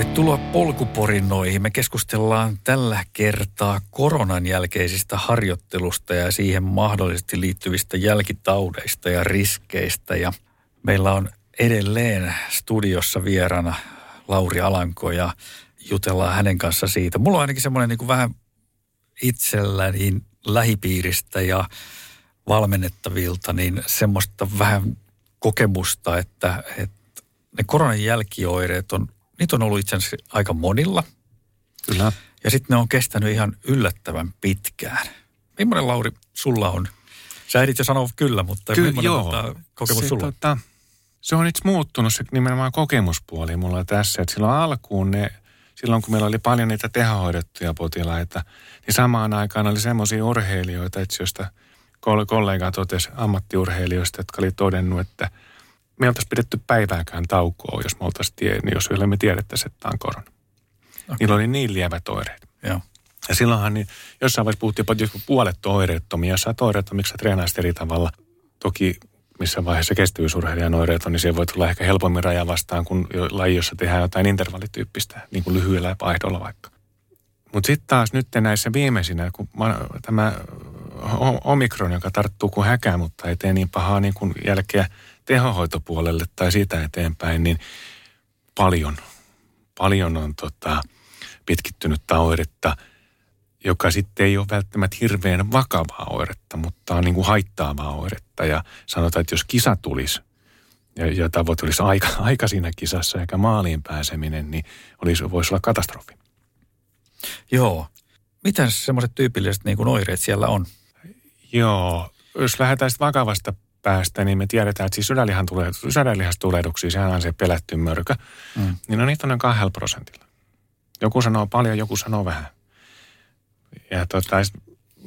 Tervetuloa polkuporinnoihin. Me keskustellaan tällä kertaa koronan jälkeisistä harjoittelusta ja siihen mahdollisesti liittyvistä jälkitaudeista ja riskeistä. Ja meillä on edelleen studiossa vieraana Lauri Alanko ja jutellaan hänen kanssa siitä. Mulla on ainakin semmoinen niin kuin vähän itselläni lähipiiristä ja valmennettavilta niin semmoista vähän kokemusta, että, että ne koronan jälkioireet on niitä on ollut itse asiassa aika monilla. Kyllä. Ja sitten ne on kestänyt ihan yllättävän pitkään. Millainen Lauri sulla on? Sä ehdit jo sanoa kyllä, mutta Ky- millainen joo. tota, kokemus se, sulla on? Tota, se on itse muuttunut se nimenomaan kokemuspuoli mulla tässä. Että silloin alkuun ne, silloin kun meillä oli paljon niitä tehohoidettuja potilaita, niin samaan aikaan oli semmoisia urheilijoita, että josta kollega totesi ammattiurheilijoista, jotka oli todennut, että me oltaisiin pidetty päivääkään taukoa, jos me oltaisiin tie, niin jos vielä me tiedettäisiin, että tämä on korona. Okay. Niillä oli niin lievät oireet. Joo. Ja silloinhan niin, jossain vaiheessa puhuttiin jopa puolet oireettomia. Jos sä oot oireettomiksi, sä treenaisit eri tavalla. Toki missä vaiheessa kestävyysurheilijan oireet on, niin se voi tulla ehkä helpommin raja vastaan kuin laji, jossa tehdään jotain intervallityyppistä, niin kuin lyhyellä vaihdolla vaikka. Mutta sitten taas nyt näissä viimeisinä, kun tämä omikron, joka tarttuu kuin häkää, mutta ei tee niin pahaa niin kuin jälkeä tehohoitopuolelle tai siitä eteenpäin, niin paljon, paljon on tota, pitkittynyttä oiretta, joka sitten ei ole välttämättä hirveän vakavaa oiretta, mutta on niin kuin haittaavaa oiretta. Ja sanotaan, että jos kisa tulisi, ja, ja tavoite olisi aika, aika siinä kisassa eikä maaliin pääseminen, niin olisi, voisi olla katastrofi. Joo. Miten semmoiset tyypilliset niin kuin oireet siellä on? Joo, jos lähdetään sitten vakavasta päästä, niin me tiedetään, että siis sydänlihan tulee, sydänlihastulehduksia, sehän on se pelätty mörkö, mm. niin on niitä noin kahdella prosentilla. Joku sanoo paljon, joku sanoo vähän. Ja tota,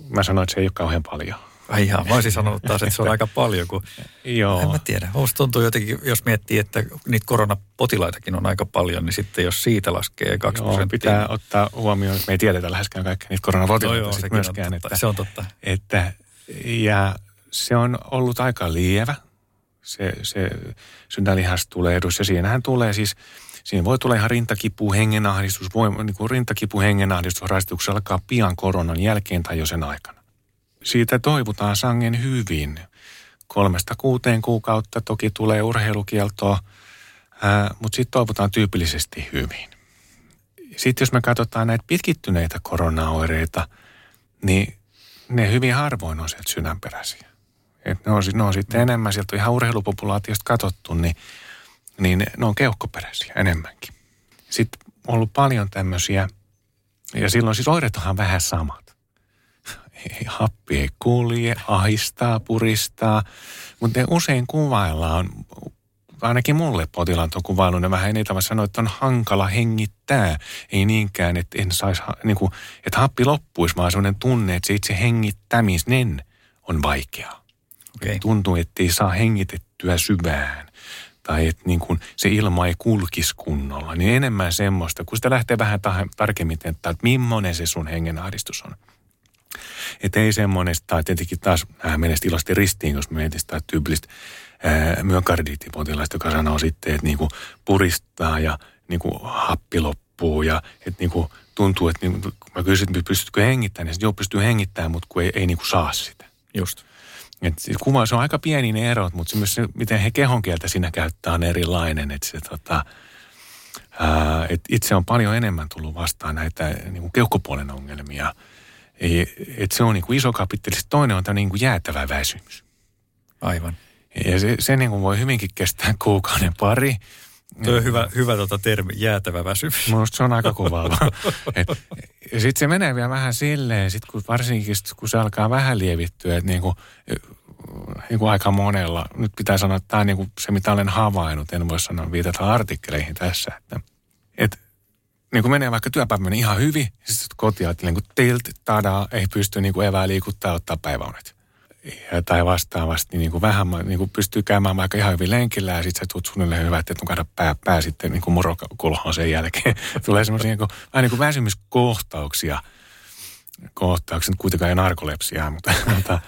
mä sanoin, että se ei ole kauhean paljon. Ai ihan, mä olisin sanonut taas, että se on aika paljon, kun Joo. en mä tiedä. Musta tuntuu jotenkin, jos miettii, että niitä koronapotilaitakin on aika paljon, niin sitten jos siitä laskee 2 Joo, prosenttia. pitää ottaa huomioon, että me ei tiedetä läheskään kaikkia niitä koronapotilaita no joo, myöskään. on totta. Että, Se on totta. Että, ja se on ollut aika lievä, se, se sydänlihastulehdus. Ja siinähän tulee siis, siinä voi tulla ihan rintakipu, hengenahdistus, voi, niin kuin rintakipu, hengenahdistus, rasistus alkaa pian koronan jälkeen tai jo sen aikana. Siitä toivutaan sangen hyvin. Kolmesta kuuteen kuukautta toki tulee urheilukieltoa, ää, mutta sitten toivutaan tyypillisesti hyvin. Sitten jos me katsotaan näitä pitkittyneitä koronaoireita, niin ne hyvin harvoin on sieltä sydänperäisiä. Et ne, on, ne on sitten enemmän, sieltä on ihan urheilupopulaatiosta katsottu, niin, niin ne, on keuhkoperäisiä enemmänkin. Sitten on ollut paljon tämmöisiä, ja silloin siis oireet onhan vähän samat. Happi ei kulje, ahistaa, puristaa, mutta ne usein kuvaillaan, ainakin mulle potilaat on kuvaillut ne vähän eniten, sanoa, että on hankala hengittää. Ei niinkään, että en saisi, niin kuin, että happi loppuisi, vaan sellainen tunne, että se itse hengittäminen on vaikeaa. Okay. Tuntuu, että ei saa hengitettyä syvään tai että niin kuin se ilma ei kulkisi kunnolla, niin enemmän semmoista, kun sitä lähtee vähän tarkemmin, että millainen se sun hengenahdistus on. Että ei semmoinen, tai tietenkin taas nämä menee ilosti ristiin, jos mietin sitä tyypillistä myokardiittipotilaista, joka sanoo sitten, että niin kuin puristaa ja niin kuin happi loppuu ja että niin kuin tuntuu, että niin, kun mä kysyin, että pystytkö hengittämään, niin joo, pystyy hengittämään, mutta kun ei, ei niin kuin saa sitä. Just. Et kuva, se on aika pieni ne erot, mutta se myös se, miten he kehonkieltä siinä käyttää, on erilainen. Et se, tota, ää, et itse on paljon enemmän tullut vastaan näitä niin kuin keuhkopuolen ongelmia. Et se on niin kuin iso kapitteli. Toinen on tämä niin kuin jäätävä väsymys. Aivan. Ja se, se niin kuin voi hyvinkin kestää kuukauden pari. Tuo on hyvä, hyvä tota termi, jäätävä väsymys. Minusta se on aika kuvaava. sitten se menee vielä vähän silleen, sit kun varsinkin sit, kun se alkaa vähän lievittyä, että niinku, niinku aika monella, nyt pitää sanoa, että tämä on niinku se, mitä olen havainnut, en voi sanoa viitata artikkeleihin tässä, että et, niin kuin menee vaikka työpäivä meni ihan hyvin, sitten kotiin ajattelee, niin tilt, tada, ei pysty niin kuin evää liikuttaa ottaa päiväunet ja, tai vastaavasti niin kuin vähän niin kuin pystyy käymään vaikka ihan hyvin lenkillä ja sitten sä tulet suunnilleen hyvä, että tunkada pää, pää sitten niin kuin murokulhoon sen jälkeen. Tulee semmoisia niin kuin, niin kuin väsymyskohtauksia. Kohtauksia, nyt kuitenkaan ei narkolepsiaa, mutta, mutta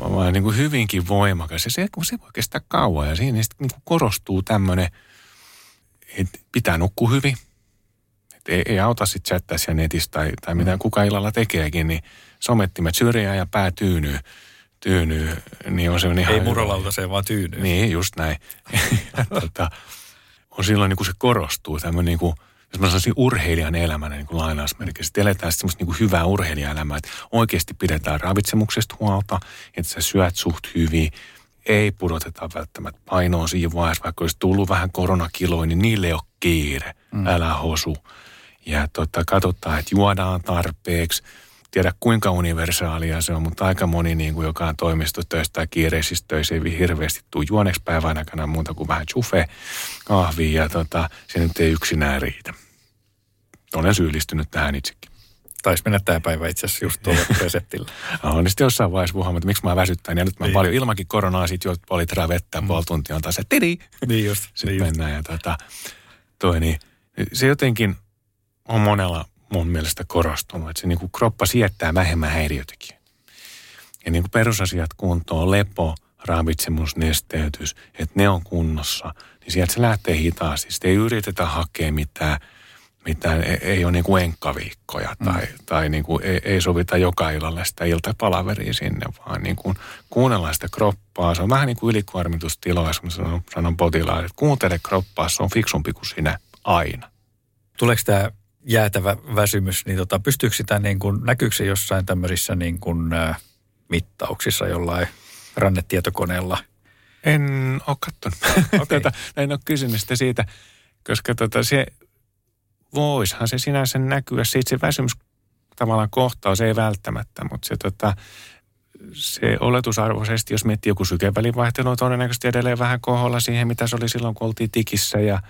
vaan niin kuin hyvinkin voimakas. Ja se, se voi kestää kauan ja siinä niin kuin korostuu tämmöinen, että pitää nukkua hyvin. Et ei, ei auta sitten chattää siellä netissä tai, tai mitä kuka illalla tekeekin, niin somettimet syrjää ja pää tyynyy, tyynyy niin on se ihan Ei murolautaseen, vaan tyynyy. Niin, just näin. tota, on silloin niin kuin se korostuu, tämmöinen niin kuin, jos mä sanoisin urheilijan elämänä niin kuin lainausmerkissä, että eletään semmoista niin kuin hyvää urheilijaelämää, että oikeasti pidetään ravitsemuksesta huolta, että sä syöt suht hyvin, ei pudoteta välttämättä painoa siinä vaiheessa, vaikka olisi tullut vähän koronakiloja, niin niille ei ole kiire, mm. älä hosu. Ja tota, katsotaan, että juodaan tarpeeksi, tiedä kuinka universaalia se on, mutta aika moni, niin kuin, joka on toimistotöissä tai kiireisissä töissä, ei hirveästi tule juoneeksi päivän aikana muuta kuin vähän chufe, kahvia ja tota, se nyt ei yksinään riitä. Olen syyllistynyt tähän itsekin. Taisi mennä tämä päivä itse asiassa just tuolla reseptillä. no, niin sitten jossain vaiheessa puhumaan, että miksi mä väsyttän. Ja nyt mä niin. paljon ilmankin koronaa, sit juot puoli litraa vettä, mm. puoli tuntia on taas se tiri. Niin just. Sitten niin mennään just. ja tota, toi niin, se jotenkin on monella mun mielestä korostunut, että se niin kuin kroppa sietää vähemmän häiriötäkin. Ja niin kuin perusasiat kuntoon, lepo, ravitsemus, nesteytys, että ne on kunnossa, niin sieltä se lähtee hitaasti. Sitten ei yritetä hakea mitään, mitään ei, ei ole niin kuin enkkaviikkoja mm. tai, tai niin kuin ei, ei sovita joka illalla sitä iltapalaveria sinne, vaan niin kuin kuunnellaan sitä kroppaa. Se on vähän niin kuin ylikuormitustila, jos mä sanon, sanon potilaalle, että kuuntele kroppaa, se on fiksumpi kuin sinä aina. Tuleeko tämä jäätävä väsymys, niin tota, pystyykö sitä niin kuin, näkyykö se jossain tämmöisissä niin kuin, äh, mittauksissa jollain rannetietokoneella? En ole katsonut. Okay. tota, en ole kysynyt sitä siitä, koska tota, se voishan se sinänsä näkyä. Siitä se väsymys tavallaan kohtaus ei välttämättä, mutta se, tota, se oletusarvoisesti, jos miettii joku sykevälivaihtelu, on todennäköisesti edelleen vähän koholla siihen, mitä se oli silloin, kun oltiin tikissä ja –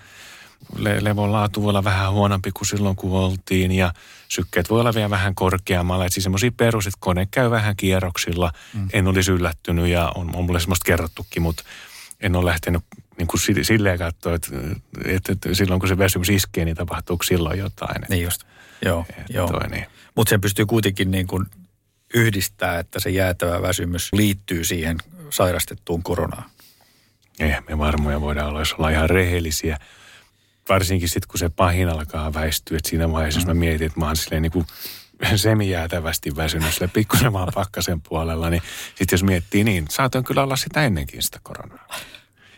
le- levon laatu voi olla vähän huonompi kuin silloin, kun oltiin ja sykkeet voi olla vielä vähän korkeammalla. Että siis semmoisia perus, että kone käy vähän kierroksilla. Mm. En olisi yllättynyt ja on, on mulle semmoista kerrottukin, mutta en ole lähtenyt niin kuin silleen katsoa, että, että, että silloin kun se väsymys iskee, niin tapahtuuko silloin jotain. Niin just, joo. joo. Niin. Mutta sen pystyy kuitenkin niin kuin yhdistää, että se jäätävä väsymys liittyy siihen sairastettuun koronaan. Ei, me varmoja voidaan olla, jos ollaan ihan rehellisiä varsinkin sitten, kun se pahin alkaa väistyä, että siinä vaiheessa, jos mä mietin, että mä oon silleen niin kuin semijäätävästi väsynyt sille pikkusen vaan pakkasen puolella, niin sitten jos miettii niin, saatoin kyllä olla sitä ennenkin sitä koronaa.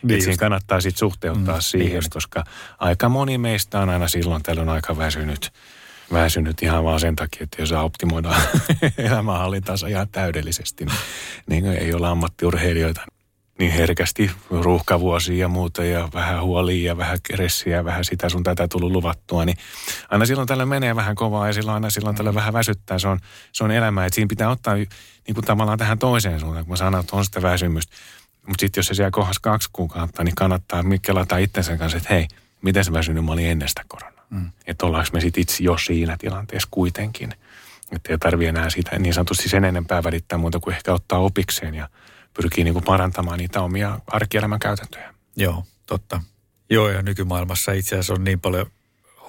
Niin siinä kannattaa sitten suhteuttaa mm, siihen, niin koska aika moni meistä on aina silloin tällöin aika väsynyt, väsynyt ihan vaan sen takia, että jos optimoida elämänhallintansa ihan täydellisesti, niin, niin ei ole ammattiurheilijoita niin herkästi ruuhkavuosia ja muuta ja vähän huolia ja vähän keressiä ja vähän sitä sun tätä tullut luvattua, niin aina silloin tällä menee vähän kovaa ja silloin aina silloin tällä vähän väsyttää. Se on, se on elämä, että siinä pitää ottaa niin kuin tavallaan tähän toiseen suuntaan, kun mä sanon, että on sitä väsymystä. Mutta sitten jos se siellä kohdassa kaksi kuukautta, niin kannattaa kelata itsensä kanssa, että hei, miten se väsynyt mä olin ennen sitä koronaa. Mm. Että ollaanko me sitten itse jo siinä tilanteessa kuitenkin. Että ei tarvitse enää sitä niin sanotusti sen enempää välittää muuta kuin ehkä ottaa opikseen ja pyrkii niin kuin parantamaan niitä omia arkielämän käytäntöjä. Joo, totta. Joo, ja nykymaailmassa itse asiassa on niin paljon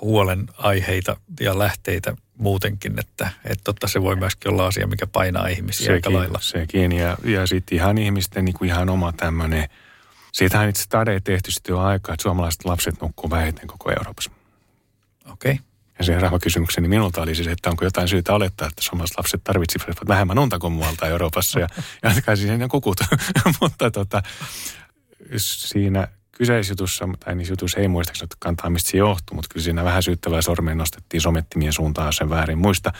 huolenaiheita ja lähteitä muutenkin, että, että totta se voi myöskin olla asia, mikä painaa ihmisiä sekin, aika lailla. Sekin, ja, ja sitten ihan ihmisten niin kuin ihan oma tämmöinen, siitähän itse tade tehty sitten jo aikaa, että suomalaiset lapset nukkuu vähiten koko Euroopassa. Okei. Okay. Ja seuraava kysymykseni minulta oli siis, että onko jotain syytä olettaa, että suomalaiset lapset tarvitsisivat vähemmän unta kuin muualta Euroopassa. Ja, ja kai siinä kukut. Mutta tota, siinä kyseisessä jutussa, tai niissä jutuissa ei muistaakseni kantaa, mistä se johtuu, mutta kyllä siinä vähän syyttävää sormeen nostettiin somettimien suuntaan sen väärin muista.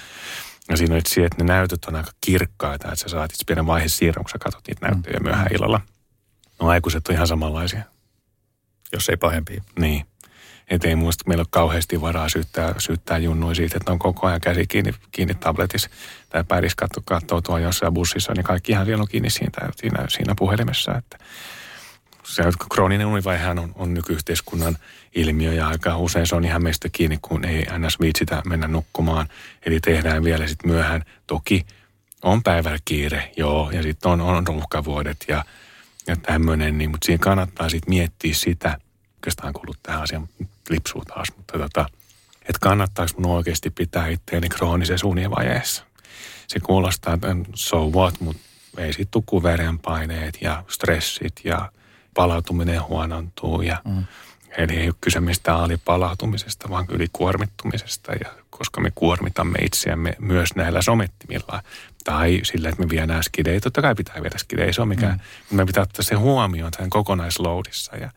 Ja siinä oli se, että ne näytöt on aika kirkkaita, että sä saat itse pienen siirron, kun sä katsot niitä näyttöjä myöhään illalla. No aikuiset on ihan samanlaisia. Jos ei pahempia. Niin. Että ei muista, meillä ole kauheasti varaa syyttää, syyttää junnui siitä, että on koko ajan käsi kiinni, kiinni tabletissa tai päris katsoo, katsoo tuolla jossain bussissa, niin kaikkihan siellä on kiinni siinä, siinä, siinä puhelimessa. Että se krooninen univaihehan on, on nykyyhteiskunnan ilmiö ja aika usein se on ihan meistä kiinni, kun ei ns. viitsitä mennä nukkumaan. Eli tehdään vielä sitten myöhään. Toki on päivällä kiire, joo, ja sitten on, on ruuhkavuodet ja, ja tämmöinen, niin, mutta siinä kannattaa sitten miettiä sitä, oikeastaan kuullut tähän asiaan, lipsuu taas, mutta tota, että kannattaako mun oikeasti pitää itseäni kroonisessa univajeessa. Se kuulostaa, että so what, mutta ei sitten tukku verenpaineet ja stressit ja palautuminen huonontuu ja, mm. Eli ei ole kyse mistään alipalautumisesta, vaan ylikuormittumisesta. Ja koska me kuormitamme itseämme myös näillä somettimilla tai sillä, että me viedään skidejä. Totta kai pitää viedä skidejä, se on mikä, mm. me pitää ottaa se huomioon tämän kokonaisloudissa. Ja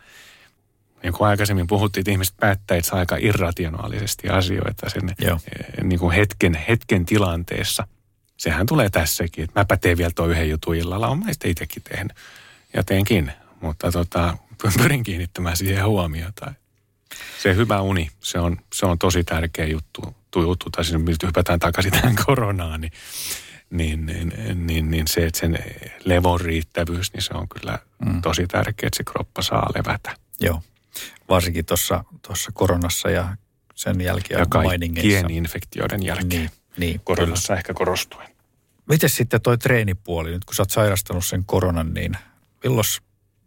niin kuin aikaisemmin puhuttiin, että ihmiset päättää itse aika irrationaalisesti asioita sen Joo. Eh, niin kuin hetken, hetken tilanteessa. Sehän tulee tässäkin, että mäpä teen vielä tuo yhden jutun illalla, on mä itsekin tehnyt ja teenkin. Mutta tota, pyrin kiinnittämään siihen huomiota. Se hyvä uni, se on, se on tosi tärkeä juttu. juttu tai siis nyt hypätään takaisin tähän koronaan, niin, niin, niin, niin, niin se, että sen levon riittävyys, niin se on kyllä mm. tosi tärkeää, että se kroppa saa levätä. Joo, varsinkin tuossa koronassa ja sen jälkeen Ja kaikkien infektioiden jälkeen. Niin, niin koronassa kyllä. ehkä korostuen. Miten sitten toi treenipuoli, nyt kun sä oot sairastanut sen koronan, niin milloin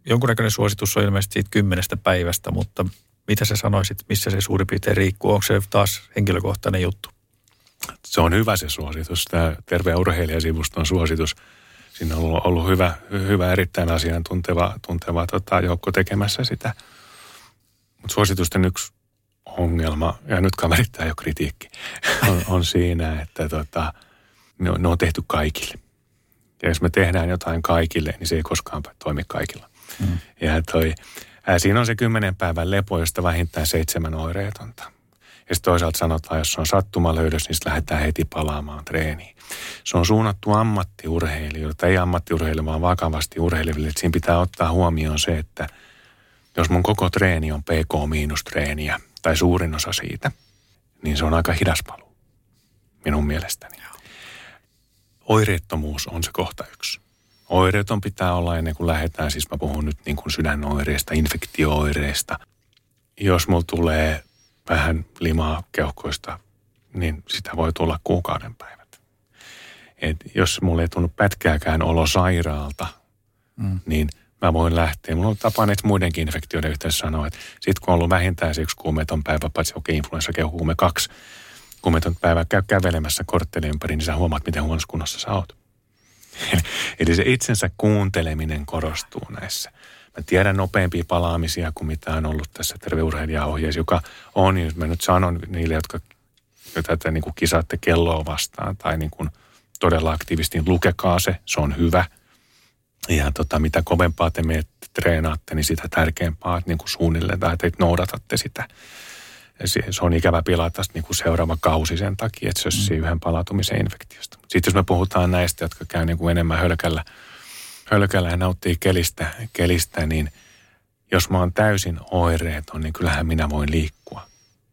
jonkunnäköinen suositus on ilmeisesti siitä kymmenestä päivästä, mutta mitä sä sanoisit, missä se suurin piirtein riikkuu? Onko se taas henkilökohtainen juttu? Se on hyvä se suositus, tämä Terve urheilijasivuston suositus. Siinä on ollut, ollut hyvä, hyvä, erittäin asiantunteva tunteva, tota, joukko tekemässä sitä. Mutta suositusten yksi ongelma, ja nyt kaverit tämä jo kritiikki, on, on siinä, että tota, ne, on, ne on tehty kaikille. Ja jos me tehdään jotain kaikille, niin se ei koskaan toimi kaikilla. Mm. Ja toi, ää, siinä on se kymmenen päivän lepo, josta vähintään seitsemän oireetonta. Ja sitten toisaalta sanotaan, jos on sattumalöydös, niin sitten lähdetään heti palaamaan treeniin. Se on suunnattu ammattiurheilijoille, ei ammattiurheilijoille, vaan vakavasti urheilijoille. Siinä pitää ottaa huomioon se, että jos mun koko treeni on PK-treeniä, tai suurin osa siitä, niin se on aika hidas paluu, minun mielestäni. Oireettomuus on se kohta yksi. Oireeton pitää olla ennen kuin lähdetään, siis mä puhun nyt niin kuin sydänoireista, infektiooireista. Jos mulla tulee vähän limaa keuhkoista, niin sitä voi tulla kuukauden päivät. Et jos mulla ei tunnu pätkääkään olo sairaalta, mm. niin mä voin lähteä. Mulla on tapana että muidenkin infektioiden yhteydessä sanoa, että sit kun on ollut vähintään se yksi kuumeton päivä, paitsi okei, okay, kuume kaksi, kuumeton päivä, käy kävelemässä korttelin ympäri, niin sä huomaat, miten huonossa kunnossa sä oot. Eli se itsensä kuunteleminen korostuu näissä. Mä tiedän nopeampia palaamisia kuin mitä on ollut tässä terveurheilijaohjeessa, joka on, jos mä nyt sanon niille, jotka tätä niin kuin kisaatte kelloa vastaan tai niin kuin todella aktiivisesti, niin lukekaa se, se on hyvä. Ja tota, mitä kovempaa te menette treenaatte, niin sitä tärkeämpää, että niin kuin suunnilleen tai että noudatatte sitä se, se on ikävä pilata niin kuin seuraava kausi sen takia, että se olisi mm. yhden palautumisen infektiosta. Sitten jos me puhutaan näistä, jotka käy niin kuin enemmän hölkällä, hölkällä ja nauttii kelistä, kelistä, niin jos mä oon täysin oireeton, niin kyllähän minä voin liikkua.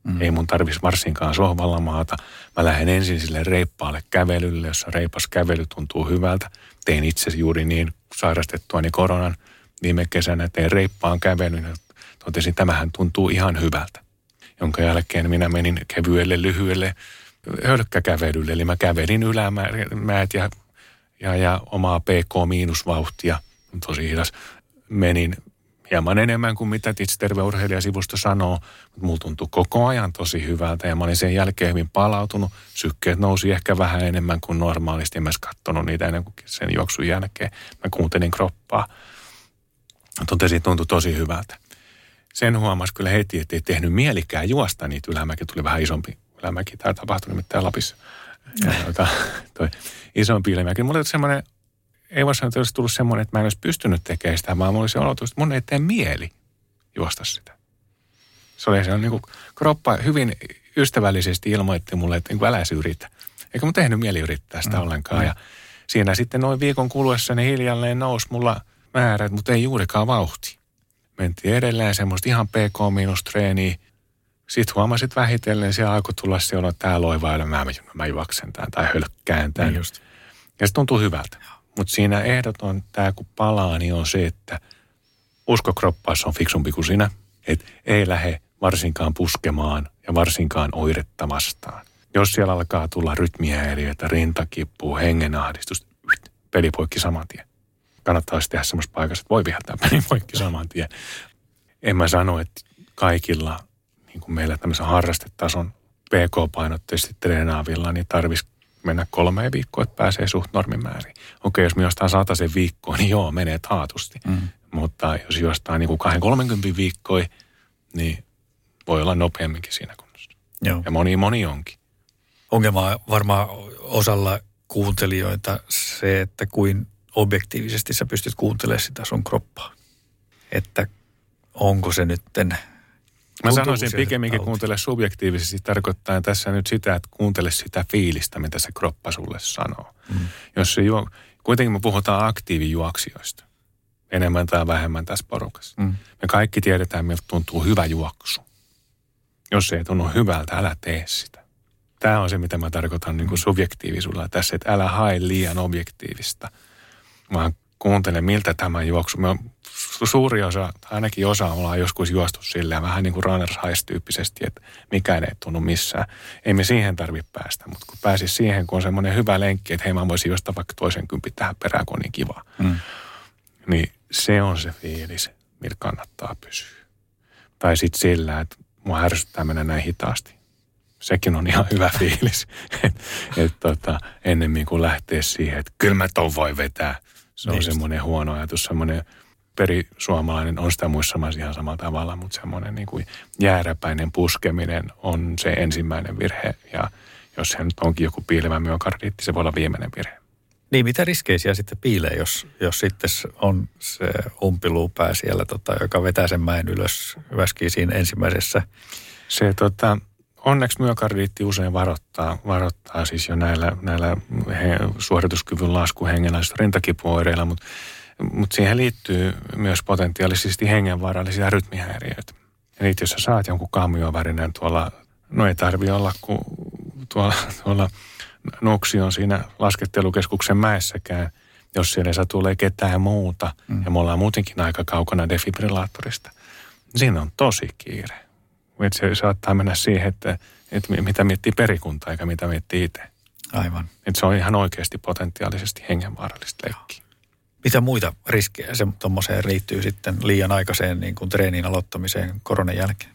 Mm. Ei mun tarvitsisi varsinkaan sohvalla maata. Mä lähden ensin sille reippaalle kävelylle, jossa reipas kävely tuntuu hyvältä. Tein itse juuri niin sairastettuani koronan viime kesänä, tein reippaan kävelyn ja totesin, tämähän tuntuu ihan hyvältä jonka jälkeen minä menin kevyelle, lyhyelle hölkkäkävelylle. Eli mä kävelin ylämäät ja, ja, ja omaa PK-miinusvauhtia, tosi hidas, menin hieman enemmän kuin mitä itse terveurheilijasivusto sanoo, mutta mulla tuntui koko ajan tosi hyvältä ja mä olin sen jälkeen hyvin palautunut. Sykkeet nousi ehkä vähän enemmän kuin normaalisti, en mä katsonut niitä ennen kuin sen juoksun jälkeen. Mä kuuntelin kroppaa. Totesin, että tuntui tosi hyvältä sen huomasi kyllä heti, että ei tehnyt mielikään juosta niitä ylämäki. Tuli vähän isompi ylämäki. Tämä tapahtui nimittäin Lapissa. Ja, tuota, toi isompi ylämäki. Mulla oli semmoinen, ei voi sanoa, että olisi tullut semmoinen, että mä en olisi pystynyt tekemään sitä, vaan mulla oli se olotus, että mun ei tee mieli juosta sitä. Se oli se on niin kuin, kroppa hyvin ystävällisesti ilmoitti mulle, että niin kuin, älä yritä. Eikä mun tehnyt mieli yrittää sitä mm. ollenkaan. Mm. Ja siinä sitten noin viikon kuluessa ne hiljalleen nousi mulla määrät, mutta ei juurikaan vauhti mentiin edelleen semmoista ihan pk-treeniä. Sitten huomasit vähitellen, siellä alkoi tulla se olo, että tämä loivailu, mä, mä juoksen tämän tai hölkkään tämän. Niin just. Ja se tuntuu hyvältä. Mutta siinä ehdoton tämä, kun palaa, niin on se, että usko kroppaassa on fiksumpi kuin sinä. Että ei lähde varsinkaan puskemaan ja varsinkaan oiretta vastaan. Jos siellä alkaa tulla rytmihäiriöitä, rintakippua, hengenahdistusta, pelipoikki saman tien kannattaa tehdä semmoista paikassa, että voi viheltää pelin poikki saman tien. En mä sano, että kaikilla niin kuin meillä tämmöisen harrastetason PK-painotteisesti treenaavilla, niin tarvitsisi mennä kolme viikkoa, että pääsee suht normimääriin. Okei, jos me jostain sen viikkoa, niin joo, menee taatusti. Mm. Mutta jos jostain niin kuin 30 viikkoa, niin voi olla nopeamminkin siinä kunnossa. Joo. Ja moni, moni onkin. Ongelma on varmaan osalla kuuntelijoita se, että kuin objektiivisesti sä pystyt kuuntelemaan sitä sun kroppaa. Että onko se nytten... Mä sanoisin pikemminkin tauti? kuuntele subjektiivisesti tarkoittaa tässä nyt sitä, että kuuntele sitä fiilistä, mitä se kroppa sulle sanoo. Mm. Jos se juo, kuitenkin me puhutaan aktiivijuoksijoista. Enemmän tai vähemmän tässä porukassa. Mm. Me kaikki tiedetään, miltä tuntuu hyvä juoksu. Jos se ei tunnu hyvältä, älä tee sitä. Tämä on se, mitä mä tarkoitan niin kuin subjektiivisuudella tässä, että älä hae liian objektiivista, vaan kuuntele, miltä tämä juoksu. Me on, su- suuri osa, ainakin osa ollaan joskus juostu silleen vähän niin kuin runners high-tyyppisesti, että mikään ei tunnu missään. Ei me siihen tarvitse päästä, mutta kun pääsis siihen, kun on semmoinen hyvä lenkki, että hei mä voisin juosta vaikka toisen kympin tähän perään, kun on niin kiva. Mm. Niin se on se fiilis, millä kannattaa pysyä. Tai sitten sillä, että mua ärsyttää mennä näin hitaasti. Sekin on ihan hyvä fiilis. että et, tota, ennemmin kuin lähtee siihen, että kyllä mä ton voi vetää. Se on just. semmoinen huono ajatus, semmoinen perisuomalainen on sitä muissa maissa ihan samalla tavalla, mutta semmoinen niin kuin jääräpäinen puskeminen on se ensimmäinen virhe. Ja jos se nyt onkin joku piilevä myokardiitti, se voi olla viimeinen virhe. Niin, mitä riskeisiä sitten piilee, jos, jos sitten on se umpiluupää siellä, tota, joka vetää sen mäen ylös, väskii siinä ensimmäisessä. Se tota, onneksi myokardiitti usein varoittaa, varoittaa siis jo näillä, näillä he, suorituskyvyn laskuhengenlaisilla rintakipuoireilla, mutta mut siihen liittyy myös potentiaalisesti hengenvaarallisia rytmihäiriöitä. Ja niitä, jos sä saat jonkun kammiovärinen tuolla, no ei tarvi olla kuin tuolla, tuolla Nuksion siinä laskettelukeskuksen mäessäkään, jos siellä ei saa tulee ketään muuta, mm. ja me ollaan muutenkin aika kaukana defibrillaattorista. Siinä on tosi kiire. Että se saattaa mennä siihen, että, että mitä miettii perikunta eikä mitä miettii itse. Aivan. Että se on ihan oikeasti potentiaalisesti hengenvaarallista leikkiä. Mitä muita riskejä se tuommoiseen liittyy sitten liian aikaiseen niin kuin treenin aloittamiseen koronan jälkeen?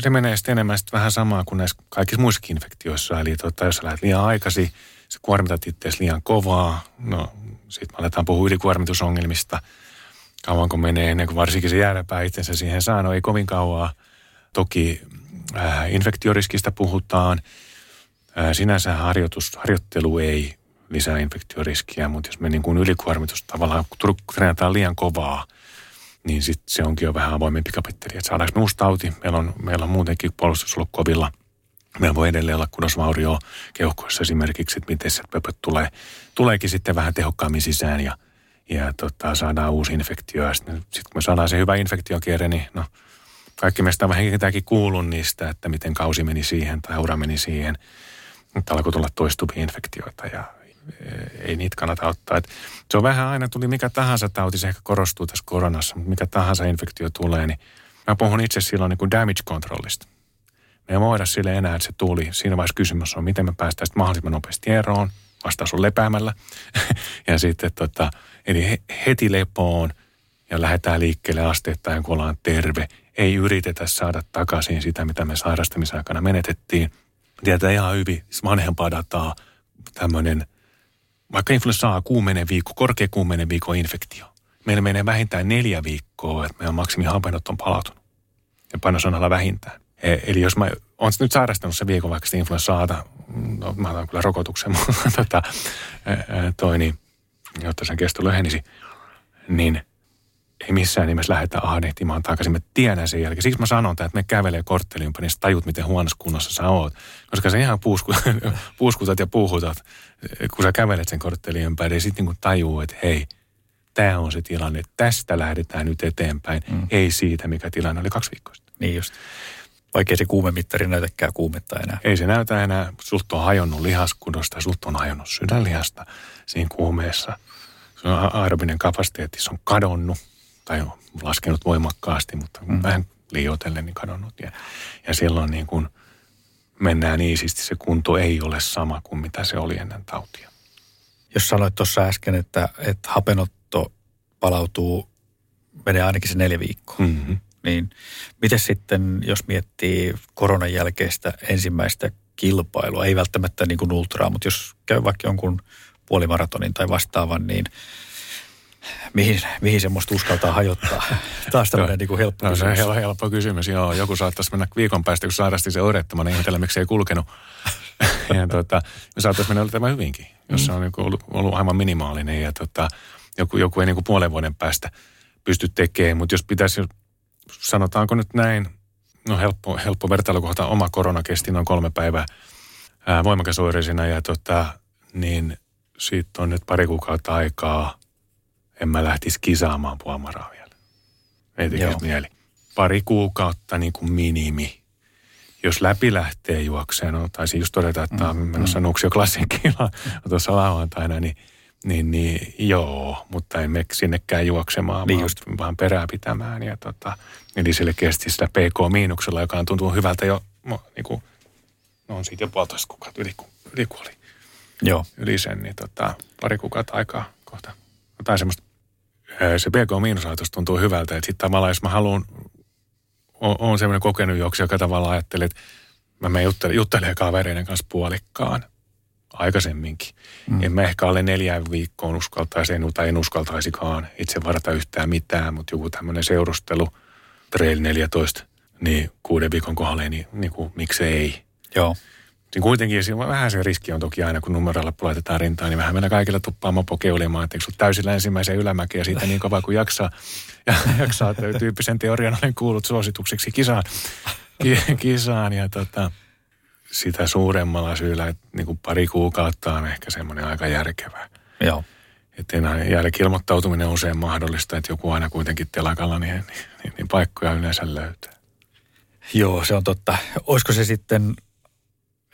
Se menee sitten enemmän sitten vähän samaa kuin näissä kaikissa muissakin infektioissa. Eli tota, jos lähdet liian aikaisin, sä kuormitat itseäsi liian kovaa. No, sitten me aletaan puhua ylikuormitusongelmista. Kauanko menee ennen kuin varsinkin se jääräpää itsensä siihen saa? No ei kovin kauaa. Toki äh, infektioriskistä puhutaan. Äh, sinänsä harjoitus, harjoittelu ei lisää infektioriskiä, mutta jos me niin kuin ylikuormitus tavallaan kun treenataan liian kovaa, niin sit se onkin jo vähän avoimempi kapitteli. Että saadaanko me uusi tauti? Meillä on, meillä on muutenkin puolustus ollut kovilla. Meillä voi edelleen olla kudosvaurio keuhkoissa esimerkiksi, että miten se pöpöt tulee, tuleekin sitten vähän tehokkaammin sisään ja, ja tota, saadaan uusi infektio. Sitten sit kun me saadaan se hyvä infektiokierre, niin no, kaikki meistä on vähän jotakin kuullut niistä, että miten kausi meni siihen tai ura meni siihen. Mutta alkoi tulla toistuvia infektioita ja e, ei niitä kannata ottaa. Et se on vähän aina, tuli mikä tahansa tauti, se ehkä korostuu tässä koronassa, mutta mikä tahansa infektio tulee, niin mä puhun itse silloin niin kuin damage controlista. Me ei voida sille enää, että se tuli. Siinä vaiheessa kysymys on, miten me päästään mahdollisimman nopeasti eroon. Vastaus on lepäämällä. ja sitten tota, eli he- heti lepoon ja lähdetään liikkeelle asteittain, kun ollaan terve. Ei yritetä saada takaisin sitä, mitä me sairastamisaikana menetettiin. Tietää ihan hyvin, siis vanhempaa dataa, tämmöinen, vaikka influenssa A, kuumenen viikko, korkea kuumenen viikon infektio. Meillä menee vähintään neljä viikkoa, että meidän maksimihapenot on palautunut. Ja painosanalla vähintään. E- Eli jos mä oon nyt sairastanut se viikon vaikka sitä influenssaata, no mä otan kyllä rokotuksen, mutta tota, ää, ää, toi niin, jotta sen kesto lyhenisi, niin ei missään nimessä lähdetä ahdehtimaan takaisin. Mä tiedän sen jälkeen. Siksi mä sanon tämän, että me kävelee kortteli ympäri, niin sä tajut, miten huonossa kunnossa sä oot. Koska sä ihan puusku, puuskutat ja puuhutat, kun sä kävelet sen korttelin ympäri. Ja sitten niin tajuu, että hei, tämä on se tilanne. Tästä lähdetään nyt eteenpäin. Mm. Ei siitä, mikä tilanne oli kaksi viikkoa sitten. Niin just. Vaikka se kuumemittari näytäkään kuumetta enää. Ei se näytä enää, sulta on hajonnut lihaskunnosta, sulta on hajonnut sydänlihasta siinä kuumeessa. Se on aerobinen kapasiteetti, se on kadonnut tai on laskenut voimakkaasti, mutta mm. vähän liioitellen niin kadonnut. Ja, ja silloin niin kuin mennään iisisti, se kunto ei ole sama kuin mitä se oli ennen tautia. Jos sanoit tuossa äsken, että, että hapenotto palautuu, menee ainakin se neljä viikkoa. Mm-hmm. Niin miten sitten, jos miettii koronan jälkeistä ensimmäistä kilpailua, ei välttämättä niin kuin ultraa, mutta jos käy vaikka jonkun puolimaratonin tai vastaavan, niin mihin, mihin semmoista uskaltaa hajottaa? Taas tämmöinen niin kuin helppo no, kysymys. Se on helppo kysymys, joo. Joku saattaisi mennä viikon päästä, kun sairasti se oireettoman, niin ihmetellä, miksi ei kulkenut. ja tota, me saattaisi mennä tämä hyvinkin, jos mm. se on niin ollut, ollut aivan minimaalinen ja tota, joku, joku ei niin kuin puolen vuoden päästä pysty tekemään. Mutta jos pitäisi, sanotaanko nyt näin, no helppo, helppo vertailukohta, oma korona kesti noin kolme päivää ää, voimakas oireisina ja tota, niin siitä on nyt pari kuukautta aikaa, en mä lähtisi kisaamaan puomaraa vielä. Ei tekisi mieli. Pari kuukautta niin kuin minimi. Jos läpi lähtee juokseen, no, taisin just todeta, että mm, on menossa mm. Nuksio Klassinkilla tuossa lauantaina, niin, niin, niin joo, mutta en mene sinnekään juoksemaan, niin just. vaan perää pitämään. Ja tota, eli selkeästi sitä PK-miinuksella, joka on tuntunut hyvältä jo, niin kuin, no on siitä jo puolitoista kuukautta yli, yli kuoli. Joo. Yli sen, niin tota, pari kuukautta aikaa kohta. Jotain semmoista se PK-miinusajatus tuntuu hyvältä. Että sitten tavallaan, jos mä haluan, on semmoinen kokenut juoksi, joka tavallaan ajattelee, että mä menen juttelemaan, juttelemaan kavereiden kanssa puolikkaan aikaisemminkin. Mm. En mä ehkä alle neljään viikkoon uskaltaisi, en, tai en uskaltaisikaan itse varata yhtään mitään, mutta joku tämmöinen seurustelu, trail 14, niin kuuden viikon kohdalle, niin, niin kuin, miksei. Joo. Niin kuitenkin vähän se riski on toki aina, kun numerolappu laitetaan rintaan, niin vähän mennä kaikilla tuppaa mopo keulimaan, että täysillä ensimmäiseen ylämäkeen ja siitä niin kovaa kuin jaksaa. Ja jaksaa tyyppisen teorian olen kuullut suositukseksi kisaan. kisaan ja tota, sitä suuremmalla syyllä, että niin kuin pari kuukautta on ehkä semmoinen aika järkevää. Joo. Että enää jälki-ilmoittautuminen on usein mahdollista, että joku aina kuitenkin telakalla, niin, niin, niin, niin paikkoja yleensä löytää. Joo, se on totta. Olisiko se sitten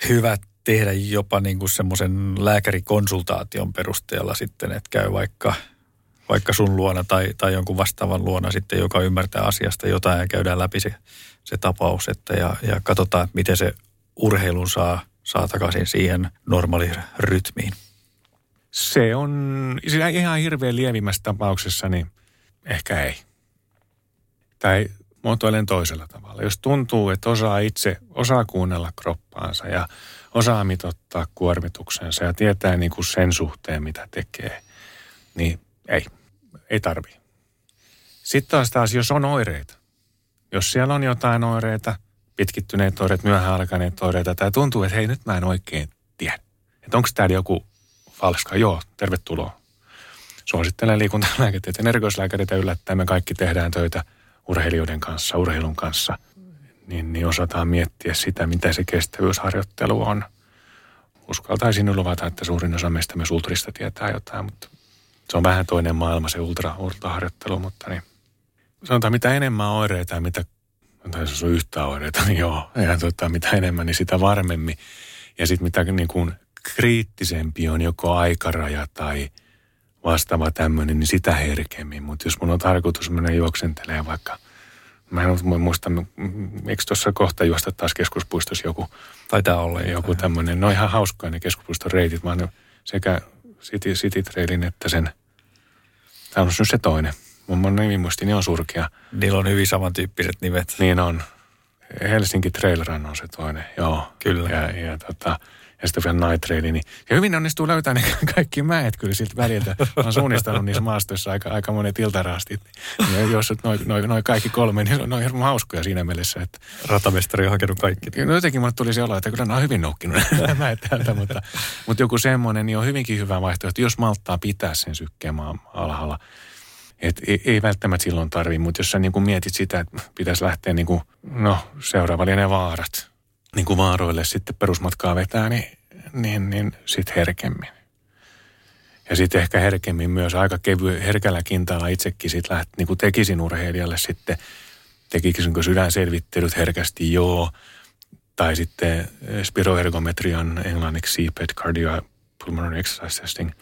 hyvä tehdä jopa niin kuin semmoisen lääkärikonsultaation perusteella sitten, että käy vaikka, vaikka sun luona tai, tai jonkun vastaavan luona sitten, joka ymmärtää asiasta jotain ja käydään läpi se, se tapaus että ja, ja katsotaan, että miten se urheilun saa, saa takaisin siihen normaaliin rytmiin. Se on ihan hirveän lievimmässä tapauksessa, niin ehkä ei. Tai muotoilen toisella tavalla. Jos tuntuu, että osaa itse, osaa kuunnella kroppaansa ja osaa mitottaa kuormituksensa ja tietää niin kuin sen suhteen, mitä tekee, niin ei, ei tarvii. Sitten taas taas, jos on oireita, jos siellä on jotain oireita, pitkittyneet oireet, myöhään alkaneet oireita, tai tuntuu, että hei nyt mä en oikein tiedä. Että onko täällä joku falska? Joo, tervetuloa. Suosittelen liikuntalääketieteen erikoislääkäreitä yllättäen. Me kaikki tehdään töitä – urheilijoiden kanssa, urheilun kanssa, niin, niin osataan miettiä sitä, mitä se kestävyysharjoittelu on. Uskaltaisin luvata, että suurin osa meistä myös ultrista tietää jotain, mutta se on vähän toinen maailma se ultra, ultraharjoittelu, mutta niin sanotaan mitä enemmän oireita mitä, tai jos on yhtä oireita, niin joo, ja tuota, mitä enemmän, niin sitä varmemmin. Ja sitten mitä niin kuin kriittisempi on joko aikaraja tai – vastaava tämmöinen, niin sitä herkemmin. Mutta jos mun on tarkoitus mennä juoksentelemaan vaikka, mä en muista, miksi tuossa kohta juosta taas keskuspuistossa joku. Taitaa olla. Joku tämmöinen, no ihan hauskaa ne keskuspuiston reitit. Mä oon sekä City, City Trailin että sen, tämä on nyt se toinen. Mun nimimuistini niin on surkea. Niillä on hyvin samantyyppiset nimet. Niin on. Helsinki Trail Run on se toinen, joo. Kyllä. Ja, ja tota, ja sitten vielä night traili, niin ja hyvin onnistuu löytää ne kaikki mäet kyllä siltä väliltä. Mä oon suunnistanut niissä maastoissa aika, aika monet iltarastit. Ja jos noin noi, noi kaikki kolme, niin ne on ihan hauskoja siinä mielessä. Että... Ratamestari on hakenut kaikki. No jotenkin mulle tuli se olo, että kyllä ne on hyvin noukkinut mäet täältä, mutta, mutta joku semmoinen niin on hyvinkin hyvä vaihtoehto, jos malttaa pitää sen sykkeen alhaalla. Et ei, ei välttämättä silloin tarvi, mutta jos sä niin kuin mietit sitä, että pitäisi lähteä niin kuin, no seuraava ne vaarat niin kuin vaaroille sitten perusmatkaa vetää, niin, niin, niin sitten herkemmin. Ja sitten ehkä herkemmin myös aika kevy, herkällä kintaalla itsekin sit läht, niin kuin tekisin urheilijalle sitten, tekisinkö sydänselvittelyt herkästi, joo. Tai sitten spiroergometrian englanniksi CPET, Cardiopulmonary Exercise Testing –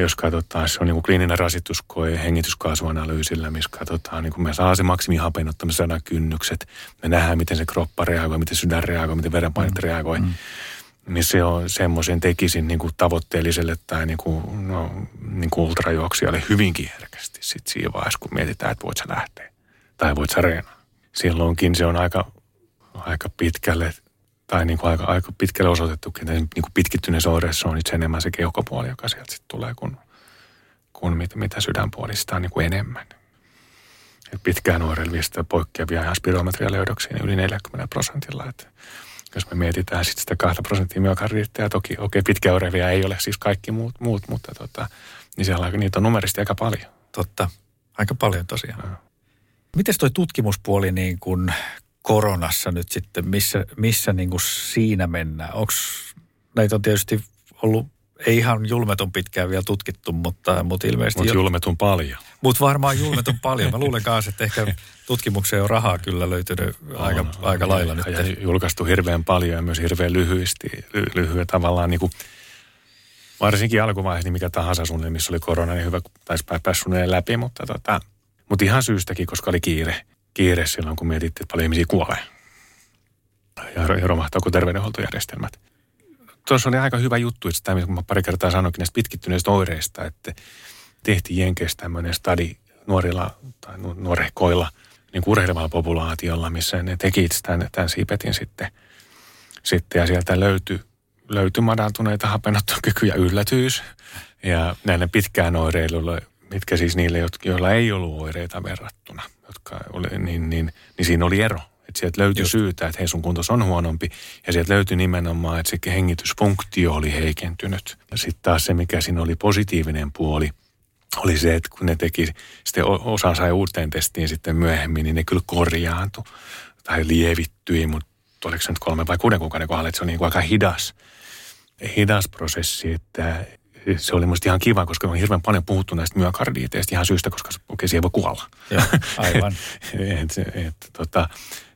jos katsotaan, se on niin kuin kliininen rasituskoe hengityskaasuanalyysillä, missä katsotaan, niin kuin me saa se maksimihapennuttaminen, me saadaan kynnykset, me nähdään, miten se kroppa reagoi, miten sydän reagoi, miten verenpainet mm. reagoi. Mm. Niin se on semmoisen tekisin niin kuin tavoitteelliselle tai niin kuin, no, niin kuin ultrajuoksijalle hyvinkin herkästi sit siinä vaiheessa, kun mietitään, että voit sä lähteä tai voit sä reenaa. Silloinkin se on aika, aika pitkälle tai niin kuin aika, aika pitkälle osoitettukin, että niin kuin pitkittyneessä oireessa on itse enemmän se keuhkopuoli, joka sieltä sitten tulee, kun kuin mitä, mitä sydänpuolista on niin kuin enemmän. Et pitkään oireilevista poikkeavia ihan spirometrialöydöksiä niin yli 40 prosentilla. Et jos me mietitään sitten sitä 2 prosenttia myokardiittia, toki okei okay, pitkäoireilevia ei ole siis kaikki muut, muut mutta tota, niin siellä niitä on numerisesti aika paljon. Totta, aika paljon tosiaan. No. Miten toi tutkimuspuoli niin kuin koronassa nyt sitten, missä, missä niin kuin siinä mennään? Onko näitä on tietysti ollut ei ihan julmetun pitkään vielä tutkittu, mutta, mutta ilmeisesti... Mutta julmetun paljon. Mutta varmaan julmetun paljon. Mä luulen kanssa, että ehkä tutkimukseen on rahaa kyllä löytynyt on, aika, on, aika lailla nyt. Ja julkaistu hirveän paljon ja myös hirveän lyhyesti, lyhyä tavallaan niin kuin, varsinkin alkuvaiheessa, niin mikä tahansa suunnilleen, missä oli korona, niin hyvä, taisi päästä läpi, mutta, tota, mutta ihan syystäkin, koska oli kiire. Kiire silloin, kun mietittiin, että paljon ihmisiä kuolee. Ja romahtaako terveydenhuoltojärjestelmät tuossa oli aika hyvä juttu, että tämä, kun mä pari kertaa sanoinkin näistä pitkittyneistä oireista, että tehtiin Jenkeissä tämmöinen stadi nuorilla tai nuorehkoilla, niin kuin urheilevalla populaatiolla, missä ne teki tämän, tämän siipetin sitten, sitten ja sieltä löytyi, löytyi madaltuneita hapenottokykyjä yllätyys. Ja näille pitkään oireiluille, mitkä siis niille, joilla ei ollut oireita verrattuna, jotka oli, niin, niin, niin siinä oli ero. Että sieltä löytyi Just. syytä, että hei sun kuntos on huonompi. Ja sieltä löytyi nimenomaan, että se hengitysfunktio oli heikentynyt. Ja sitten taas se, mikä siinä oli positiivinen puoli, oli se, että kun ne teki, sitten osa sai uuteen testiin sitten myöhemmin, niin ne kyllä korjaantui tai lievittyi, mutta oliko se nyt kolme vai kuuden kuukauden kohdalla, että se on niin kuin aika hidas, hidas prosessi, että se oli musta ihan kiva, koska on hirveän paljon puhuttu näistä myokardiiteista ihan syystä, koska okei, siihen voi kuolla. Joo, aivan. et, et, tota,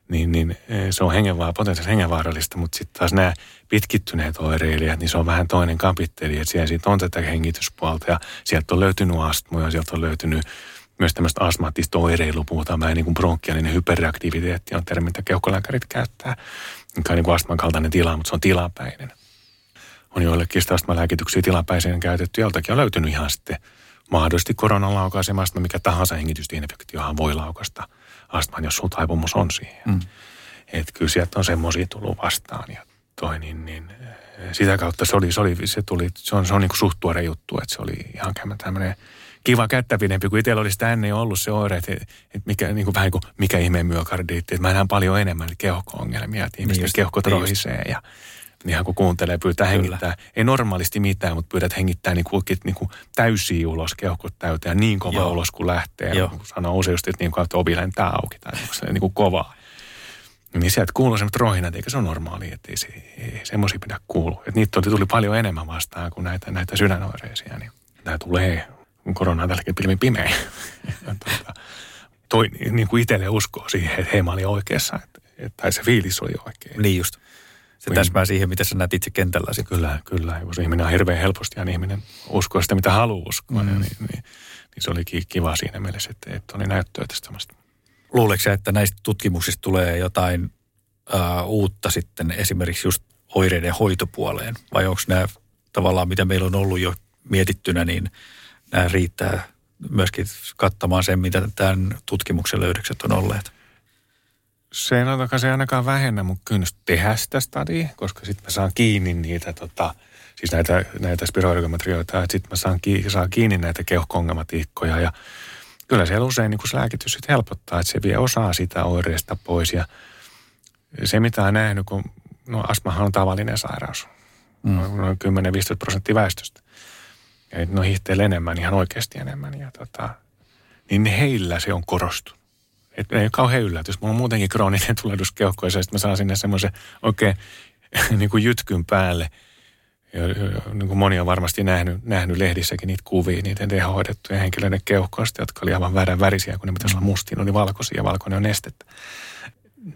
niin, niin eh, se on hengenvaar, potentiaalisesti hengenvaarallista, mutta sitten taas nämä pitkittyneet oireilijat, niin se on vähän toinen kapitteli, että siellä siitä on tätä hengityspuolta ja sieltä on löytynyt astmoja, sieltä on löytynyt myös tämmöistä astmaattista oireilua, puhutaan vähän niin kuin bronkkialinen hyperreaktiviteetti on termi, mitä keuhkolääkärit käyttää, mikä on niin kuin astman kaltainen tila, mutta se on tilapäinen. On joillekin sitä astmalääkityksiä tilapäiseen käytetty, joltakin on löytynyt ihan sitten mahdollisesti koronan laukaisemasta, mikä tahansa hengitystiinfektiohan voi laukasta – astman, jos sun taipumus on siihen. Mm. Että kyllä sieltä on semmoisia tullut vastaan. Ja toi, niin, niin, eh, sitä kautta se, oli, se, oli, se, tuli, se on, se on niin kuin suht tuore juttu, että se oli ihan tämmöinen kiva kättävidempi, kun itsellä olisi sitä ennen ollut se oire, että, että mikä, niin kuin vähän niin kuin mikä ihmeen myokardiitti, että mä näen paljon enemmän keuhko-ongelmia, että ihmisten niin keuhkot niin rohisee ja ihan kun kuuntelee, pyytää Kyllä. hengittää. Ei normaalisti mitään, mutta pyydät hengittää niin kuin, niin kuin täysiä ulos, keuhkot täyteen niin kova Joo. ulos kuin lähtee. Joo. Kun sanoo useasti, että, niin kuin, että ovi lentää auki tai niin kuin, niin kuin kovaa. Niin sieltä kuuluu semmoista rohinat, eikä se ole normaali, että ei, se, ei semmoisia pidä kuulua. Että niitä tuli, tuli paljon enemmän vastaan kuin näitä, näitä sydänoireisia. Niin tämä tulee, kun korona on tälläkin pilvin pimeä. tuota, toi niin kuin itselle uskoo siihen, että hei mä olin oikeassa, että, että, tai se fiilis oli oikein. Niin just. Se täsmää siihen, mitä sä näet itse kentällä. Kyllä, kyllä. Jos ihminen on hirveän helposti ja niin ihminen uskoo sitä, mitä haluaa uskoa, mm. niin, niin, niin, se oli kiva siinä mielessä, että, että oli näyttöä tästä. Luuleeko sä, että näistä tutkimuksista tulee jotain uh, uutta sitten esimerkiksi just oireiden hoitopuoleen? Vai onko nämä tavallaan, mitä meillä on ollut jo mietittynä, niin nämä riittää myöskin kattamaan sen, mitä tämän tutkimuksen löydökset on olleet? Se ei se ainakaan vähennä mun kynnystä tehdä sitä stadia, koska sitten mä saan kiinni niitä, tota, siis näitä, näitä spiraalikometrioita, että sitten mä saan kiinni, saan kiinni näitä keuhkoongelmatiikkoja ja kyllä siellä usein niin se lääkitys sitten helpottaa, että se vie osaa sitä oireesta pois ja se mitä on nähnyt, kun no astmahan on tavallinen sairaus, mm. noin 10-15 prosenttia väestöstä. Ja no hiihtelee enemmän, ihan oikeasti enemmän. Ja tota, niin heillä se on korostunut. Et ei ole kauhean yllätys. Mulla on muutenkin krooninen tulehdus keuhkoissa, ja sitten mä saan sinne semmoisen oikein niin kuin jytkyn päälle. Ja, niin kuin moni on varmasti nähnyt, nähnyt lehdissäkin niitä kuvia, niitä tehohoidettuja henkilöiden keuhkoista, jotka oli aivan väärän värisiä, kun ne pitäisi olla mustia, ne oli valkoisia ja valkoinen on nestettä.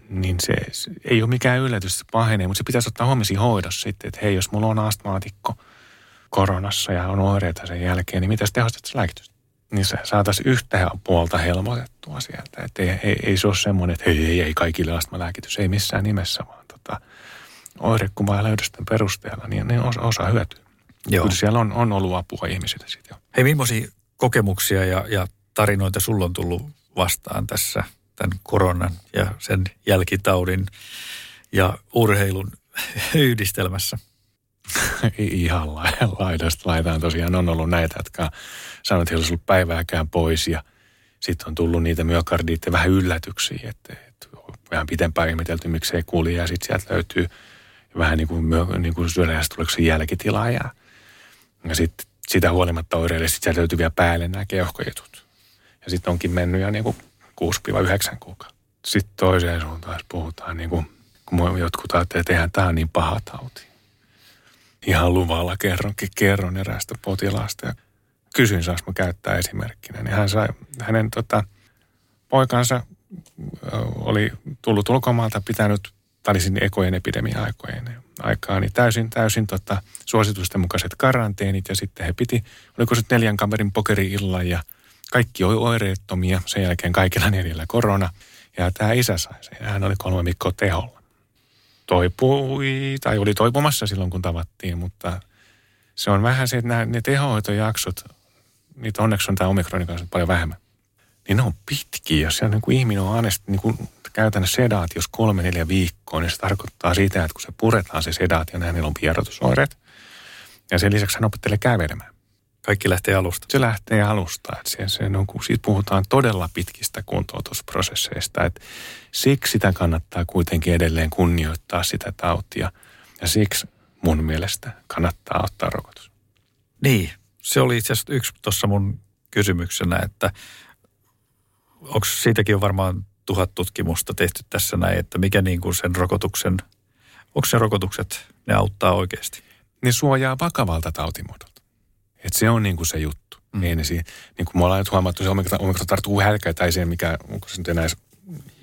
Niin se, se ei ole mikään yllätys, se pahenee, mutta se pitäisi ottaa huomioon hoidossa sitten, että hei, jos mulla on astmaatikko koronassa ja on oireita sen jälkeen, niin mitä tehostat se lääkitystä? Niin se saataisiin yhtä puolta helpotettua sieltä. Että ei, ei, ei se ole semmoinen, että hei, ei, ei kaikille astmalääkitys, ei missään nimessä, vaan tota, oirekuva ja löydösten perusteella, niin, niin osa, osa hyötyy. Joo. Kyllä siellä on, on ollut apua ihmisille sitten jo. Hei, millaisia kokemuksia ja, ja tarinoita sulla on tullut vastaan tässä tämän koronan ja sen jälkitaudin ja urheilun yhdistelmässä? Ihan laidasta laitaan tosiaan on ollut näitä, jotka sanovat, että he olisi ollut päivääkään pois ja sitten on tullut niitä myokardiitte vähän yllätyksiä, että, että vähän pitempään ihmetelty, miksei kuuli ja sitten sieltä löytyy vähän niin kuin, niin kuin sydänjärjestyksen jälkitilaa ja, ja sitten sitä huolimatta oireille sitten sieltä löytyy vielä päälle nämä keuhkojutut. Ja sitten onkin mennyt jo niin kuin 6-9 kuukautta. Sitten toiseen suuntaan puhutaan, niin kuin, kun jotkut ajattelee, että eihän tämä on niin paha tauti. Ihan luvalla kerronkin, kerron eräästä potilaasta ja kysyin, saanko käyttää esimerkkinä. Niin hän sai, hänen tota, poikansa oli tullut ulkomaalta, pitänyt, tämä ekojen epidemia-aikojen aikaa, niin täysin, täysin tota, suositusten mukaiset karanteenit ja sitten he piti, oliko se neljän kamerin pokeri-illan ja kaikki oli oireettomia, sen jälkeen kaikilla neljällä korona. Ja tämä isä sai sen, hän oli kolme viikkoa teholla. Toipui, tai oli toipumassa silloin kun tavattiin, mutta se on vähän se, että nämä, ne tehohoitojaksot, niitä onneksi on tämä omikronin kanssa paljon vähemmän. Niin ne on pitkiä, jos niin kuin ihminen on anesti, niin kuin käytännössä jos kolme, neljä viikkoa, niin se tarkoittaa sitä, että kun se puretaan se sedaatio, niin hänellä on pierotusoireet. Ja sen lisäksi hän opettelee kävelemään. Kaikki lähtee alusta. Se lähtee alusta. Että se, se on, kun siitä puhutaan todella pitkistä kuntoutusprosesseista. Että siksi sitä kannattaa kuitenkin edelleen kunnioittaa sitä tautia. Ja siksi mun mielestä kannattaa ottaa rokotus. Niin, se oli itse asiassa yksi tuossa mun kysymyksenä, että onko siitäkin on varmaan tuhat tutkimusta tehty tässä näin, että mikä niin kuin sen rokotuksen, onko se rokotukset, ne auttaa oikeasti? Ne suojaa vakavalta tautimuodolta. Et se on niin kuin se juttu. Mm. Ei ne siihen, niin kuin me ollaan nyt huomattu, se omikron, omikron tarttuu hälkä tai se, mikä, onko se nyt enää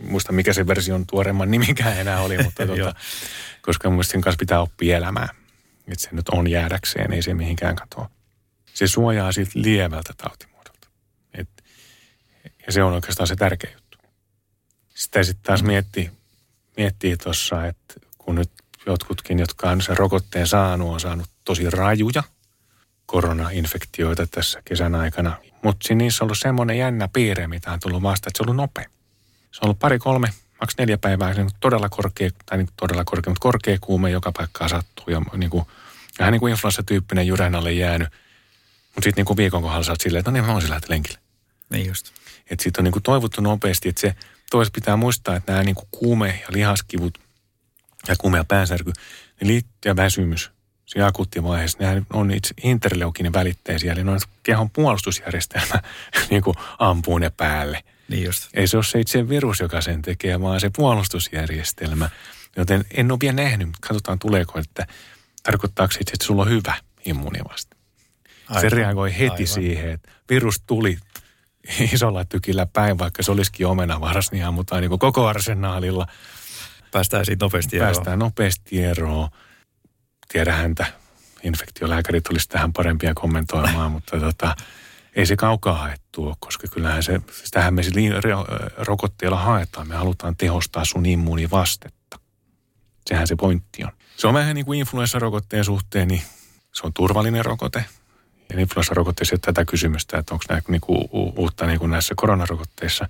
muista mikä se version tuoreemman nimikään enää oli, mutta tuota, koska mun sen kanssa pitää oppia elämään. Että se nyt on jäädäkseen, ei se mihinkään katoa. Se suojaa siitä lievältä tautimuodolta. Et, ja se on oikeastaan se tärkeä juttu. Sitä sitten taas miettii, miettii tuossa, että kun nyt jotkutkin, jotka on sen rokotteen saanut, on saanut tosi rajuja koronainfektioita tässä kesän aikana. Mutta niissä on ollut semmoinen jännä piirre, mitä on tullut vasta, että se on ollut nopea. Se on ollut pari, kolme, maks neljä päivää, se on todella korkea, tai niin todella korkea, mutta korkea kuume joka paikkaa sattuu. Ja niin kuin, vähän niin kuin influenssatyyppinen jyrän alle jäänyt. Mutta sitten niin viikon kohdalla sä oot silleen, että no niin, mä voisin lähteä lenkille. Niin just. Että sitten on niin kuin toivottu nopeasti, että se toisaalta pitää muistaa, että nämä niin kuin kuume- ja lihaskivut ja kuume- ja päänsärky, ne liittyy ja väsymys siinä akuuttivaiheessa, nehän on itse interleukinin välitteisiä, eli noin kehon puolustusjärjestelmä niin kuin ampuu ne päälle. Niin just. Ei se ole se itse virus, joka sen tekee, vaan se puolustusjärjestelmä. Joten en ole vielä nähnyt, mutta katsotaan tuleeko, että tarkoittaako se itse, että sulla on hyvä immuunivasta. Se reagoi heti aivan. siihen, että virus tuli isolla tykillä päin, vaikka se olisikin omenavaras, niin ammutaan niin koko arsenaalilla. Päästään siitä nopeasti eroon. Päästään nopeasti eroon. Tiedä häntä, infektiolääkärit olisi tähän parempia kommentoimaan, mutta tota, ei se kaukaa haettu koska kyllähän se, sitähän me rokotteella haetaan. Me halutaan tehostaa sun immuunivastetta. Sehän se pointti on. Se on vähän niin kuin influenssarokotteen suhteen, niin se on turvallinen rokote. Ja influenssarokotteessa tätä kysymystä, että onko nämä niin kuin uutta niin kuin näissä koronarokotteissa.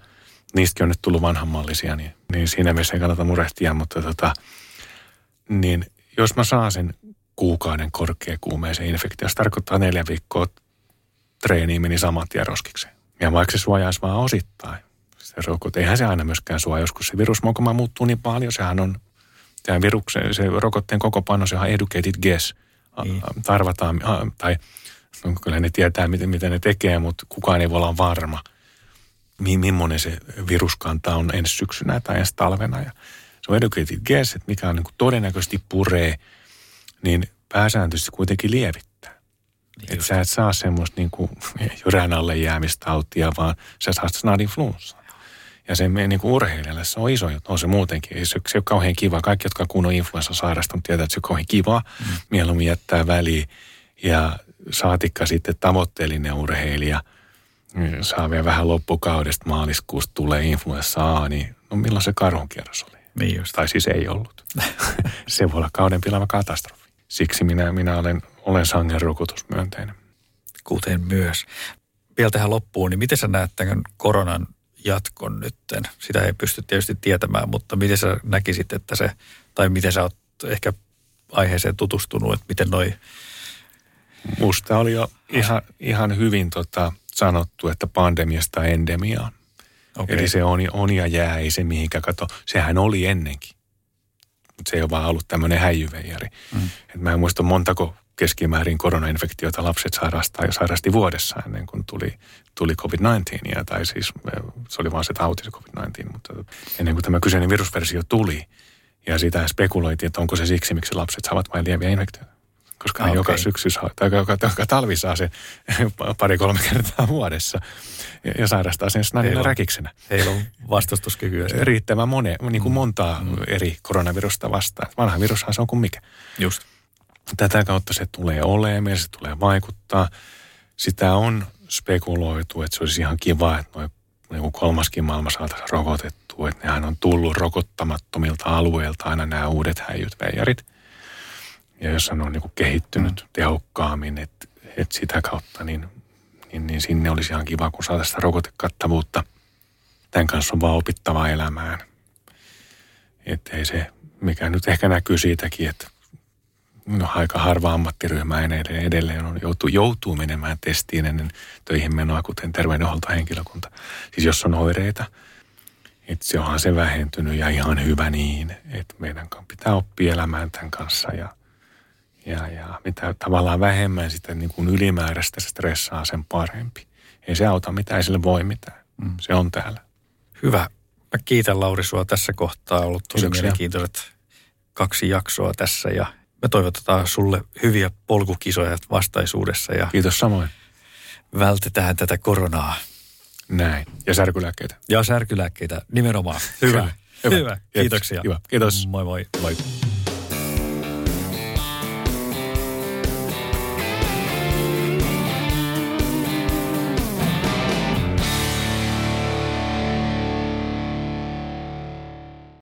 Niistäkin on nyt tullut vanhanmallisia, niin, niin siinä mielessä ei kannata murehtia, mutta tota, niin jos mä saan sen kuukauden korkeakuumeisen infektion, se tarkoittaa neljä viikkoa treeniin meni saman tien roskikseen. Ja vaikka se suojaisi vaan osittain, se rokote, eihän se aina myöskään suojaa. Joskus se virusmokoma muuttuu niin paljon, sehän on, tämä viruksen, se rokotteen koko paino, se on educated guess. Niin. Tarvataan, tai no, kyllä ne tietää, miten, miten ne tekee, mutta kukaan ei voi olla varma, millainen se viruskanta on ensi syksynä tai ensi talvena. Ja se on educated guess, että mikä on niin todennäköisesti puree, niin pääsääntöisesti kuitenkin lievittää. Niin että sä et saa semmoista niin kuin jyrän alle jäämistautia, vaan sä saat snadin flunssa. Ja se niin kuin urheilijalle se on iso juttu, on se muutenkin. Ei se, se ole kauhean kiva. Kaikki, jotka kun on influenssa sairastunut, tietää, että se on kauhean kiva. Mm. Mieluummin jättää väliin. Ja saatikka sitten tavoitteellinen urheilija mm, saa vielä vähän loppukaudesta maaliskuusta tulee influenssa A, niin no milloin se karhunkierros oli? Niin just. Tai siis ei ollut. se voi olla kauden pilava katastrofi. Siksi minä, minä olen, olen sangen rokotusmyönteinen. Kuten myös. Vielä tähän loppuun, niin miten sä näet tämän koronan jatkon nytten? Sitä ei pysty tietysti tietämään, mutta miten sä näkisit, että se, tai miten sä oot ehkä aiheeseen tutustunut, että miten noi... Musta oli jo ihan, ihan hyvin tota, sanottu, että pandemiasta endemiaan. Okay. Eli se on, on ja jää, ei se mihinkä kato. Sehän oli ennenkin. Mutta se ei ole vaan ollut tämmöinen häijyveijari. Mm. Et mä en muista montako keskimäärin koronainfektiota lapset sairastaa ja sairasti vuodessa ennen kuin tuli, tuli COVID-19. Ja, tai siis se oli vaan se tauti, se COVID-19, mutta ennen kuin tämä kyseinen virusversio tuli ja sitä spekuloitiin, että onko se siksi, miksi lapset saavat vain lieviä infektioita. Koska okay. joka syksy saa, tai joka, joka talvi saa se pari-kolme kertaa vuodessa ja sairastaa sen snadilla räkiksenä. Heillä on vastustuskykyä. Riittävän mone, niin kuin mm. montaa mm. eri koronavirusta vastaan. Vanha virushan se on kuin mikä. Just. Tätä kautta se tulee olemaan, se tulee vaikuttaa. Sitä on spekuloitu, että se olisi ihan kiva, että noin niin kolmaskin maailma saataisiin rokotettua. Että nehän on tullut rokottamattomilta alueilta aina nämä uudet häijyt veijarit. Ja jos on niin kuin kehittynyt mm. tehokkaammin, että, että sitä kautta, niin, niin, niin sinne olisi ihan kiva, kun saataisiin sitä rokotekattavuutta. Tämän kanssa on vaan opittava elämään. Että ei se, mikä nyt ehkä näkyy siitäkin, että no, aika harva ammattiryhmä edelleen, edelleen on, joutuu, joutuu menemään testiin ennen töihin menoa, kuten terveydenhuoltohenkilökunta. Siis jos on oireita, että se onhan se vähentynyt ja ihan hyvä niin, että meidän pitää oppia elämään tämän kanssa ja, ja, ja mitä tavallaan vähemmän sitä niin kuin ylimääräistä stressaa, sen parempi. Ei se auta mitään, ei sille voi mitään. Mm. Se on täällä. Hyvä. Mä kiitän Lauri sua tässä kohtaa. Ollut tosi Kiitoksia. mielenkiintoiset kaksi jaksoa tässä ja me toivotetaan sulle hyviä polkukisoja vastaisuudessa. Ja Kiitos samoin. Vältetään tätä koronaa. Näin. Ja särkylääkkeitä. Ja särkylääkkeitä nimenomaan. Hyvä. Hyvä. Hyvä. Kiitoksia. Hyvä. Kiitos. Moi moi. Moi.